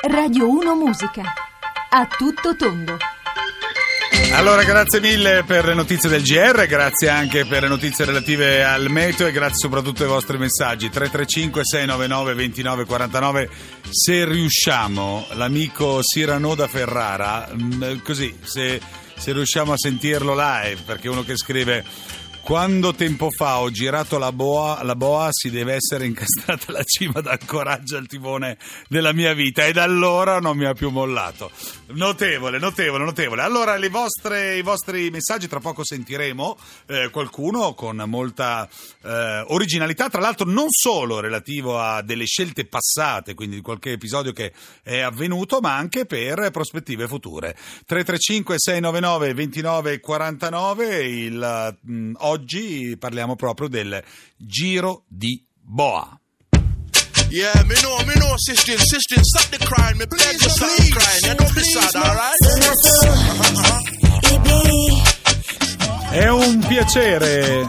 Radio 1 Musica. A tutto tondo. Allora, grazie mille per le notizie del GR, grazie anche per le notizie relative al meteo e grazie soprattutto ai vostri messaggi. 335 699 2949 se riusciamo, l'amico Cyrano da Ferrara, mh, così, se, se riusciamo a sentirlo live, perché uno che scrive quando tempo fa ho girato la boa, la boa si deve essere incastrata alla cima d'ancoraggio al timone della mia vita e da allora non mi ha più mollato. Notevole, notevole, notevole. Allora, vostre, i vostri messaggi tra poco sentiremo eh, qualcuno con molta eh, originalità, tra l'altro non solo relativo a delle scelte passate, quindi di qualche episodio che è avvenuto, ma anche per prospettive future. 335 699 2949 il mh, oggi parliamo proprio del Giro di Boa. Yeah, me know, me know, sister, sister, stop the crying, me beg you stop crying. Yeah, don't be sad, alright? È un piacere,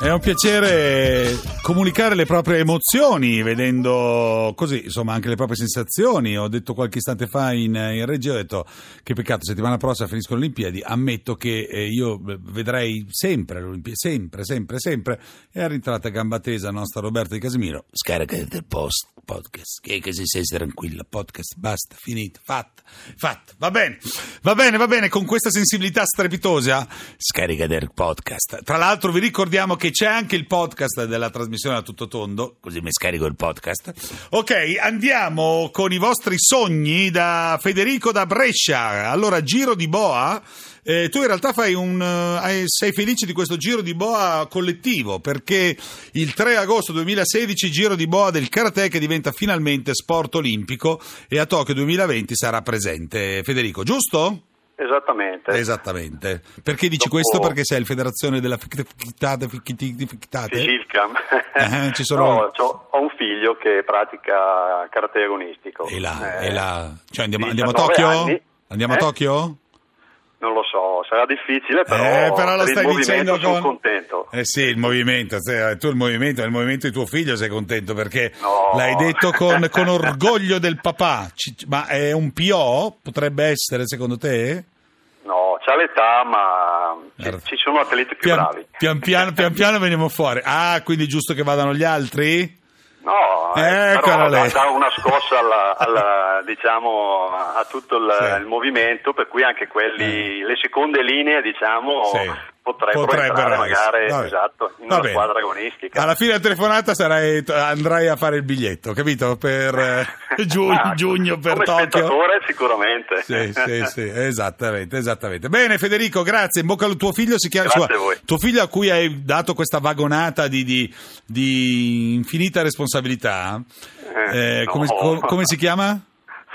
è un piacere comunicare le proprie emozioni, vedendo così, insomma, anche le proprie sensazioni. Ho detto qualche istante fa in, in regia, ho detto che peccato, settimana prossima finiscono le Olimpiadi. Ammetto che eh, io vedrei sempre le Olimpiadi, sempre, sempre, sempre. E a gamba tesa nostra Roberta Di Casimiro. Scarica del post, podcast, che, che si sei tranquilla, podcast, basta, finito, fatta, fatta. Va bene, va bene, va bene, con questa sensibilità strepitosa, scarica del podcast. Tra l'altro vi ricordiamo che c'è anche il podcast della trasmissione a tutto tondo, così mi scarico il podcast. Ok, andiamo con i vostri sogni da Federico da Brescia. Allora, giro di boa. Eh, tu in realtà un, eh, sei felice di questo giro di boa collettivo perché il 3 agosto 2016 giro di boa del karate che diventa finalmente sport olimpico e a Tokyo 2020 sarà presente Federico, giusto? Esattamente. Esattamente. Perché dici Dopo- questo? Perché sei il federazione della fictate, fictate? Fisilcam. Eh, ci sono- No, ho un figlio che pratica karate agonistico. E là, Eh, e là. Cioè andiamo, di andiamo a 19 Tokyo? anni. Andiamo a Eh? Tokyo? Non lo so, sarà difficile, però, eh, però lo per stai dicendo sono con... contento. Eh sì, il movimento, se- tu il movimento, il movimento di tuo figlio sei contento perché No. l'hai detto con, con orgoglio del papà. Ci- ma è un PO? Potrebbe essere secondo te? No, c'ha l'età, ma ci sono atleti più Pian, bravi. pian piano, pian piano veniamo fuori. Ah, quindi è giusto che vadano gli altri? No, eh, però dà dà una scossa alla, alla, diciamo, a tutto il, Sì. il movimento, per cui anche quelli, le seconde linee, diciamo, Sì. Potrebbero, Potrebbero magari esatto, in Va una bene. squadra agonistica. Alla fine della telefonata sarai, andrai a fare il biglietto, capito? Per eh, giugno, Ah, giugno per come Tokyo. sicuramente. Sì, sì, sì, esattamente, esattamente. Bene Federico, grazie. In bocca al tuo figlio si chiama sua- tuo figlio a cui hai dato questa vagonata di, di- di infinita responsabilità. Eh, Eh, come, no. co- come si chiama?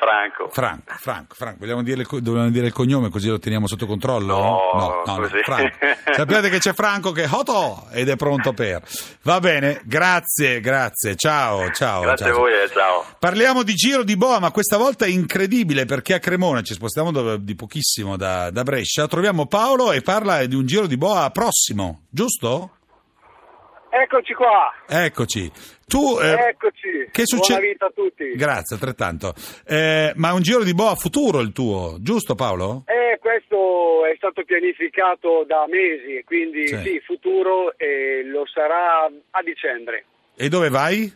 Franco. Franco, Franco, Franco. Vogliamo dire, il dobbiamo dire il cognome così lo teniamo sotto controllo? No, così. Franco. Sappiate che c'è Franco che è hoto ed è pronto per. Va bene, grazie, grazie. Ciao, ciao. Grazie ciao, a voi e ciao. Parliamo di Giro di Boa, ma questa volta è incredibile perché a Cremona, ci spostiamo di pochissimo da, da Brescia, troviamo Paolo e parla di un Giro di Boa prossimo, giusto? Eccoci qua, Eccoci. Tu, eh, eccoci. che succede? Buona vita a tutti. Grazie, altrettanto. Eh, ma è un Giro di Boa futuro il tuo, giusto Paolo? Eh, questo è stato pianificato da mesi, quindi Sì. sì, futuro e lo sarà a dicembre. E dove vai?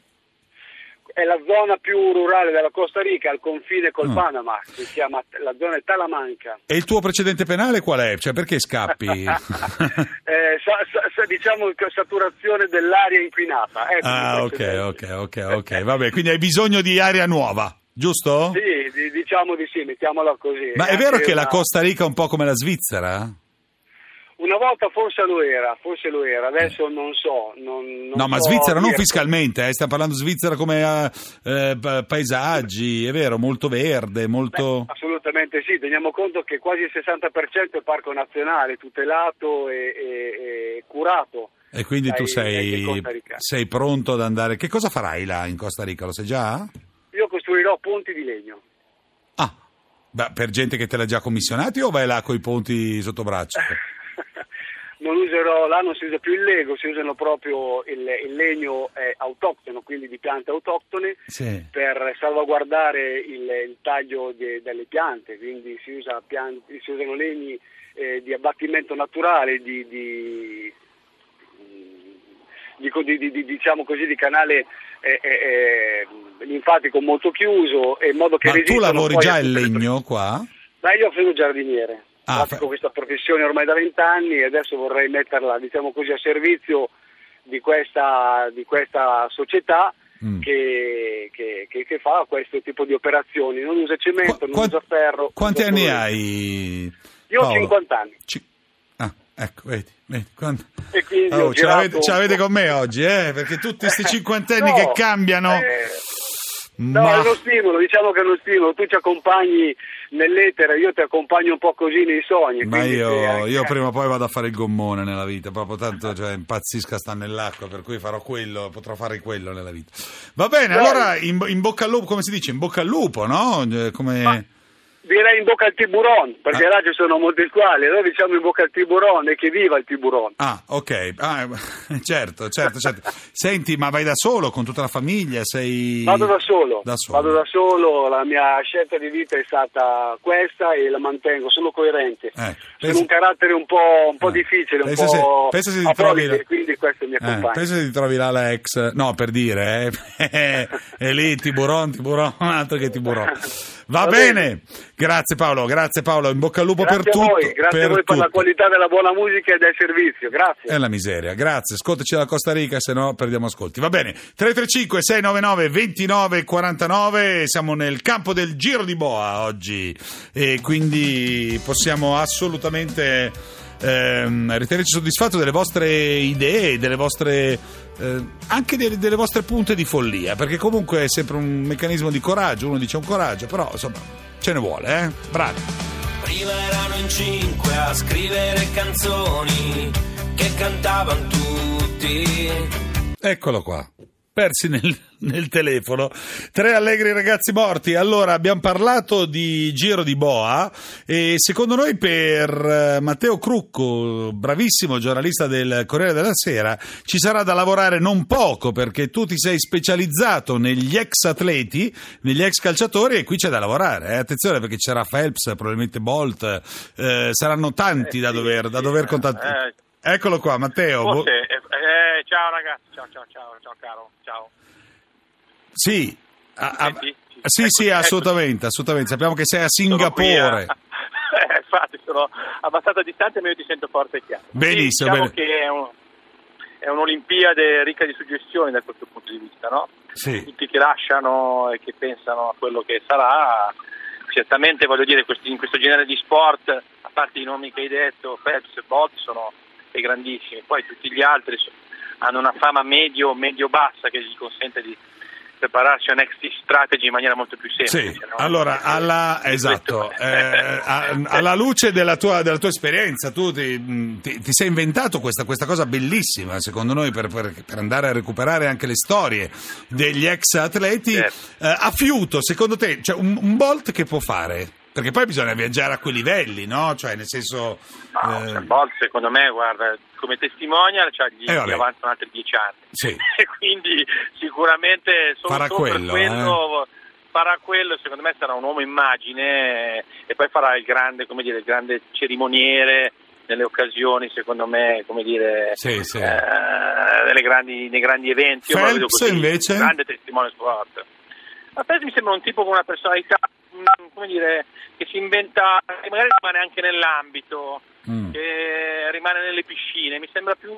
È la zona più rurale della Costa Rica, al confine col Ah. Panama, si chiama la zona Talamanca. E il tuo precedente penale qual è? Cioè perché scappi? Eh, sa- sa- diciamo che saturazione dell'aria inquinata. Ecco ah, ok, ok, ok, ok. Vabbè, quindi hai bisogno di aria nuova, giusto? Sì, di- diciamo di sì, mettiamola così. Ma è vero che la una- Costa Rica è un po' come la Svizzera? Una volta forse lo era, forse lo era, adesso non so. Non, non No, ma Svizzera non dirti. fiscalmente, eh, stiamo parlando di Svizzera come eh, eh, pa- paesaggi, è vero, molto verde, molto... Beh, assolutamente sì, teniamo conto che quasi il 60% è parco nazionale, tutelato e, e- e curato. E quindi tu dai- sei, sei pronto ad andare... Che cosa farai là in Costa Rica, lo sai già? Io costruirò ponti di legno. Ah, beh, per gente che te l'ha già commissionati o vai là coi ponti sotto braccio? non userò, là non si usa più il Lego, si usano proprio il, il legno eh, autoctono, quindi di piante autoctone, Sì. per salvaguardare il, il taglio de- delle piante, quindi si, usa piante- si usano legni eh, di abbattimento naturale, di, di- di, di- di- di- diciamo così, di canale eh, eh, eh, linfatico molto chiuso, in modo che Ma tu lavori già il legno qua? Ma io sono giardiniere, Ah, pratico fa- questa professione ormai da vent'anni e adesso vorrei metterla, diciamo così, a servizio di questa, di questa società Mm. che, che- che- che fa questo tipo di operazioni. Non usa cemento, Qua- non usa ferro. Quanti anni solo- hai? Io ho Paolo? 50 anni. Ci- Ah, ecco, vedi, vedi. quando- E quindi Oh, ho ce l'avete, ce l'avete con me oggi, eh? Perché tutti questi cinquantenni No, che cambiano... eh, No, ma- è uno stimolo, diciamo che è uno stimolo. Tu ci accompagni nell'etere, io ti accompagno un po' così nei sogni. Ma io, anche- io prima o poi vado a fare il gommone nella vita, proprio tanto cioè, impazzisca sta nell'acqua, per cui farò quello, potrò fare quello nella vita. Va bene, Dai. allora in, in bocca al lupo, come si dice? In bocca al lupo, no? Eh, Come... Ma- Direi in bocca al tiburon, perché Ah. là ci sono molti squali, allora diciamo in bocca al tiburon e che viva il tiburon. Ah, ok, ah, certo, certo, certo. Senti, ma vai da solo, con tutta la famiglia? Sei... Vado da solo, Da solo. vado da solo, la mia scelta di vita è stata questa e la mantengo, sono coerente. Eh, sono un carattere un po', un po' Eh, difficile, un pensa po' se- pensa se ti trovi la- quindi questo mi Eh, accompagna. pensa se ti trovi là l'ex, no per dire, eh. è lì tiburon, tiburon, altro che tiburon. Va, Va bene. bene. Grazie Paolo, grazie Paolo, in bocca al lupo Grazie per a tutto. voi, grazie a voi per la qualità della buona musica e del servizio, grazie. È la miseria, grazie. Ascoltaci dalla Costa Rica, se no perdiamo ascolti. Va bene, 335 699 29 49, siamo nel campo del Giro di Boa oggi e quindi possiamo assolutamente ehm, ritenerci soddisfatto delle vostre idee, delle vostre eh, anche delle, delle vostre punte di follia, perché comunque è sempre un meccanismo di coraggio, uno dice un coraggio, però insomma ce ne vuole, eh? Bravi. Prima erano in cinque a scrivere canzoni che cantavano tutti. Eccolo qua. Persi nel, nel telefono. Tre allegri ragazzi morti. Allora, abbiamo parlato di Giro di Boa e secondo noi per eh, Matteo Crucco, bravissimo giornalista del Corriere della Sera, ci sarà da lavorare non poco perché tu ti sei specializzato negli ex atleti, negli ex calciatori e qui c'è da lavorare. eh. Attenzione perché c'era Phelps, probabilmente Bolt, eh, saranno tanti da dover, da dover contattare. Eh, Eccolo qua, Matteo. Forse, eh, eh, ciao ragazzi, ciao ciao ciao, ciao caro, ciao. Sì, a- a- Senti? sì, Ecco, sì, ecco. assolutamente, assolutamente. Sappiamo che sei a Sono Singapore. a- Eh, infatti sono abbastanza distante ma io ti sento forte e chiaro. Benissimo, Sì, diciamo che è, un- è un'Olimpiade ricca di suggestioni da questo punto di vista, no? Sì. Tutti che lasciano e che pensano a quello che sarà, certamente voglio dire questi- in questo genere di sport, a parte i nomi che hai detto, Phelps e Bolt sono grandissimi, poi tutti gli altri so- hanno una fama medio, medio-bassa che gli consente di prepararsi a un exit strategy in maniera molto più semplice. Sì, no? allora, alla, esatto, eh, a- alla luce della tua, della tua esperienza, tu ti, ti- ti sei inventato questa, questa cosa bellissima, secondo noi, per, per- per andare a recuperare anche le storie degli ex atleti. Certo. Eh, a fiuto, secondo te, cioè un, un Bolt che può fare? Perché poi bisogna viaggiare a quei livelli, no? Cioè, nel senso... No, eh, Bolt secondo me, guarda, come testimonial cioè, gli, Eh, gli avanzano altri dieci anni. Sì. Quindi sicuramente solo, Farà solo per quello, quello farà quello, secondo me sarà un uomo immagine e poi farà il grande, come dire, il grande cerimoniere nelle occasioni, secondo me, come dire, Sì, sì. eh, nelle grandi- nei grandi eventi. Io me lo vedo Phelps, così, invece? un grande testimone sport. Ma Phelps mi sembra un tipo con una personalità, come dire, che si inventa, che magari rimane anche nell'ambito, Mm. che rimane nelle piscine, mi sembra più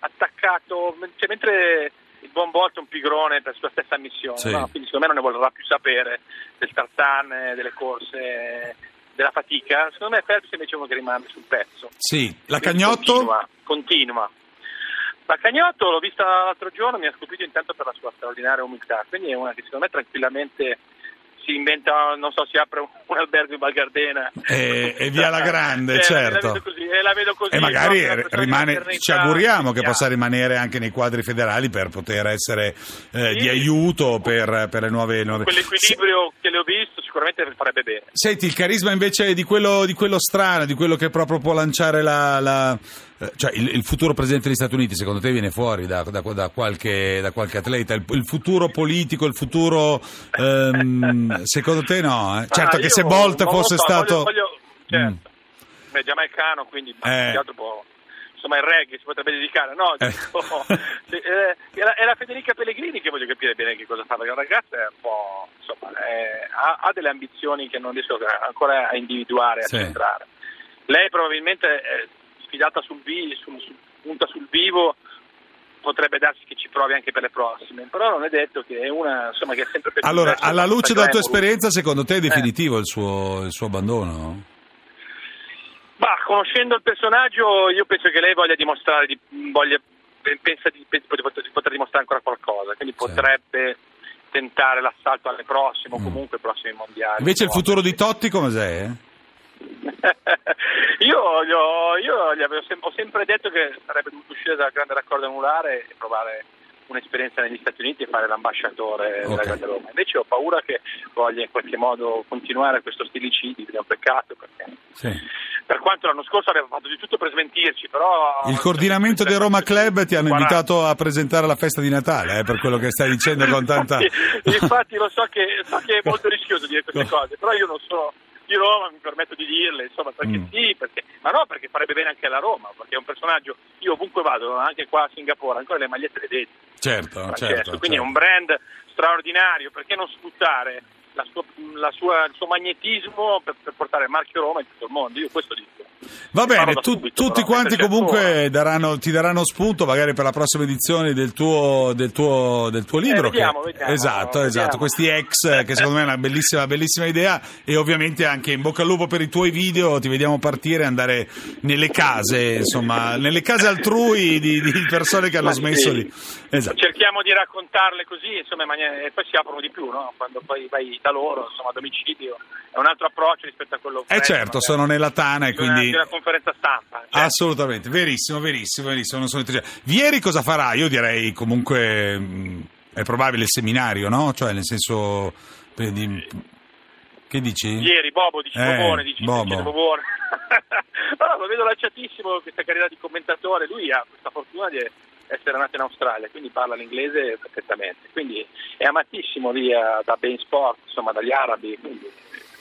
attaccato, cioè, mentre il buon Bolt è un pigrone per sua stessa missione, Sì. no? quindi secondo me non ne vorrà più sapere del tartan, delle corse, della fatica, secondo me Phelps invece è uno che rimane sul pezzo. Sì, la Quindi Cagnotto? Continua, continua. La Cagnotto l'ho vista l'altro giorno, mi ha stupito intanto per la sua straordinaria umiltà, quindi è una che secondo me tranquillamente si inventa, non so, si apre un, un albergo in Val Gardena. E, e via la grande, Eh, certo. La così, e la vedo così. E magari di rimane, ci auguriamo che possa rimanere anche nei quadri federali per poter essere eh, Sì. di aiuto per, per le nuove... nuove- Quell'equilibrio che le ho visto sicuramente farebbe bene. Senti, il carisma invece di quello, di quello strano, di quello che proprio può lanciare la... la- eh, cioè il, il futuro presidente degli Stati Uniti, secondo te viene fuori da, da- da qualche, da qualche atleta? Il, il futuro politico, il futuro... ehm, secondo te no? eh? Certo Ah, che se Bolt fosse so, stato... Voglio, voglio- certo. Mm. Beh, giamaicano, quindi Eh. può- insomma il reggae si potrebbe dedicare. No, Eh. dico, eh, è, la, è la Federica Pellegrini che voglio capire bene che cosa fa, perché la ragazza è un po', insomma, è- ha, ha delle ambizioni che non riesco ancora a individuare, a Sì. centrare. Lei probabilmente è sfidata sul, vi, sul, sul- punta sul vivo potrebbe darsi che ci provi anche per le prossime, però non è detto che è una insomma che è sempre per Allora, alla luce della tua esperienza, secondo te è Eh. definitivo il, suo, il suo abbandono? Ma conoscendo il personaggio, io penso che lei voglia dimostrare, di, voglia, pensa di, di poter, di poter dimostrare ancora qualcosa, quindi Sì. potrebbe tentare l'assalto alle prossime o Mm. comunque ai prossimi mondiali. Invece il futuro di Totti come sei? eh? Io ho, io gli avevo sem- ho sempre detto che sarebbe dovuto uscire dal grande raccordo anulare e provare un'esperienza negli Stati Uniti e fare l'ambasciatore Ok. della Grande Roma. Invece ho paura che voglia in qualche modo continuare questo stilicidio, che è un peccato perché Sì. per quanto l'anno scorso aveva fatto di tutto per smentirci, però... Il coordinamento del Roma Club ti hanno invitato a presentare la festa di Natale, eh, per quello che stai dicendo con tanta... Infatti, infatti lo so che, so che è molto rischioso dire queste cose, però io non sono di Roma, mi permetto di dirle, insomma, perché Mm. sì, perché, ma no, perché farebbe bene anche alla Roma, perché è un personaggio, io ovunque vado, anche qua a Singapore, ancora le magliette le vedi, Certo, Francesco, certo. quindi è certo. un brand straordinario, perché non sfruttare la sua- la sua- il suo magnetismo per, per portare il marchio Roma in tutto il mondo, io questo dico. Va bene, tu- subito, tutti quanti comunque ancora. daranno- ti daranno spunto magari per la prossima edizione del tuo, del tuo, del tuo libro. Eh, vediamo, che- vediamo, esatto, esatto, vediamo. questi ex che secondo me è una bellissima, bellissima idea e ovviamente anche in bocca al lupo per i tuoi video, ti vediamo partire e andare nelle case, insomma, nelle case altrui di, di persone che hanno Ma smesso sì. di... Esatto. Cerchiamo di raccontarle così, insomma, e poi si aprono di più, no? Quando poi vai da loro, insomma, a domicilio, è un altro approccio rispetto a quello Eh freddo, certo, sono nella tana e di una- quindi... di una conferenza stampa. certo. Assolutamente, verissimo, verissimo, verissimo. Non sono entusiasta. Vieri cosa farà? Io direi comunque mh, è probabile il seminario, no? Cioè, nel senso. di- Che dici? Ieri Bobo dice Eh, Bobone, dice, Bobo. Bobone. no, lo vedo lanciatissimo questa carriera di commentatore, lui ha questa fortuna di essere nato in Australia, quindi parla l'inglese perfettamente, quindi è amatissimo lì a- da Ben Sport, insomma dagli arabi, quindi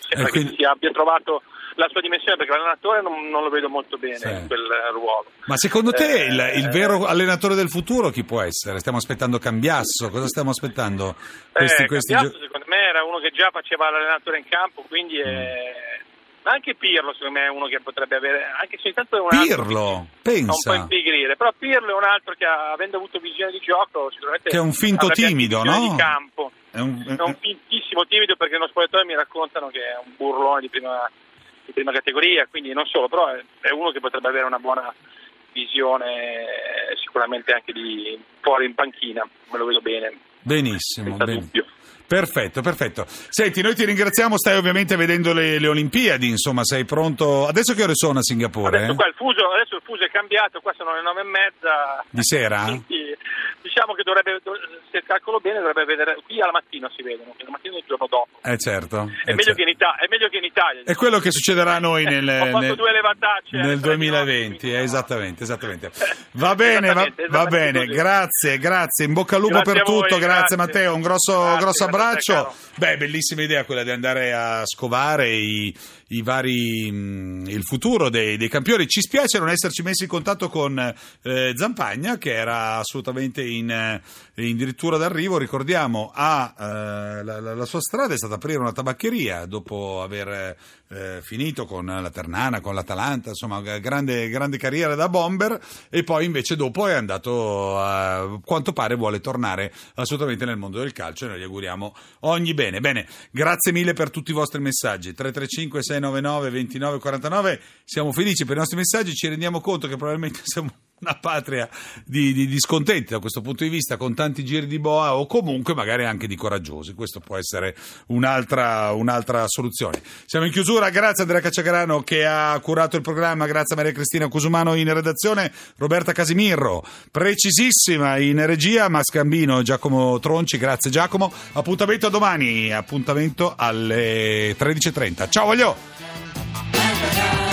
sembra E quindi- che si abbia trovato la sua dimensione perché l'allenatore non, non lo vedo molto bene Sì. in quel ruolo. Ma secondo te Eh, il, il vero allenatore del futuro chi può essere? Stiamo aspettando Cambiasso? Cosa stiamo aspettando? Questi, eh, questi Cambiasso, gio- secondo me era uno che già faceva l'allenatore in campo, quindi è... Ma anche Pirlo secondo me è uno che potrebbe avere, anche se intanto è un altro Pirlo, fa un po' pensa. impigrire, però Pirlo è un altro che ha- avendo avuto visione di gioco sicuramente Che è un finto timido, no? di campo. È un- È un fintissimo timido perché nello spogliatoio mi raccontano che è un burlone di prima, di prima categoria, quindi non solo, però è, è uno che potrebbe avere una buona visione eh, sicuramente anche di fuori in panchina, me lo vedo bene, Benissimo, ben- dubbio. Perfetto, perfetto. Senti, noi ti ringraziamo, stai ovviamente vedendo le, le Olimpiadi, insomma, sei pronto. Adesso che ore sono a Singapore? Adesso eh? qua il fuso, adesso il fuso è cambiato, qua sono le nove e mezza. Di sera? Quindi, diciamo che dovrebbe, se calcolo bene, dovrebbe vedere, qui al mattino si vedono, qui al mattino del giorno dopo. Eh certo. È, eh, meglio, certo. che in Italia, è meglio che in Italia. È quello che succederà a noi nel, nel- alle nel tre di notte, 2020, quindi, eh, esattamente, esattamente. Va bene, va, Esattamente, va esattamente bene, così. grazie, grazie, in bocca al lupo Grazie per voi, tutto, grazie, grazie. Matteo, un grosso, Grazie, grosso abbraccio. Beh, bellissima idea quella di andare a scovare i, i vari, mh, il futuro dei, dei campioni. Ci spiace non esserci messi in contatto con eh, Zampagna, che era assolutamente in, eh, in dirittura d'arrivo. Ricordiamo, ha, eh, la, la- sua strada è stata aprire una tabaccheria dopo aver eh, finito con la Ternana, con l'Atalanta, insomma, grande, grande carriera da bomber. E poi invece dopo è andato, a quanto pare, vuole tornare assolutamente nel mondo del calcio. E noi gli auguriamo ogni bene. Bene, grazie mille per tutti i vostri messaggi. 335 699 2949. Siamo felici per i nostri messaggi. Ci rendiamo conto che probabilmente siamo una patria di, di, di scontenti da questo punto di vista, con tanti giri di boa o comunque magari anche di coraggiosi. Questo può essere un'altra, un'altra soluzione. Siamo in chiusura, grazie Andrea Cacciagrano che ha curato il programma, grazie a Maria Cristina Cusumano in redazione, Roberta Casimirro, precisissima in regia, Mascambino, Giacomo Tronci, grazie Giacomo. Appuntamento a domani, appuntamento alle 13.30. Ciao voglio!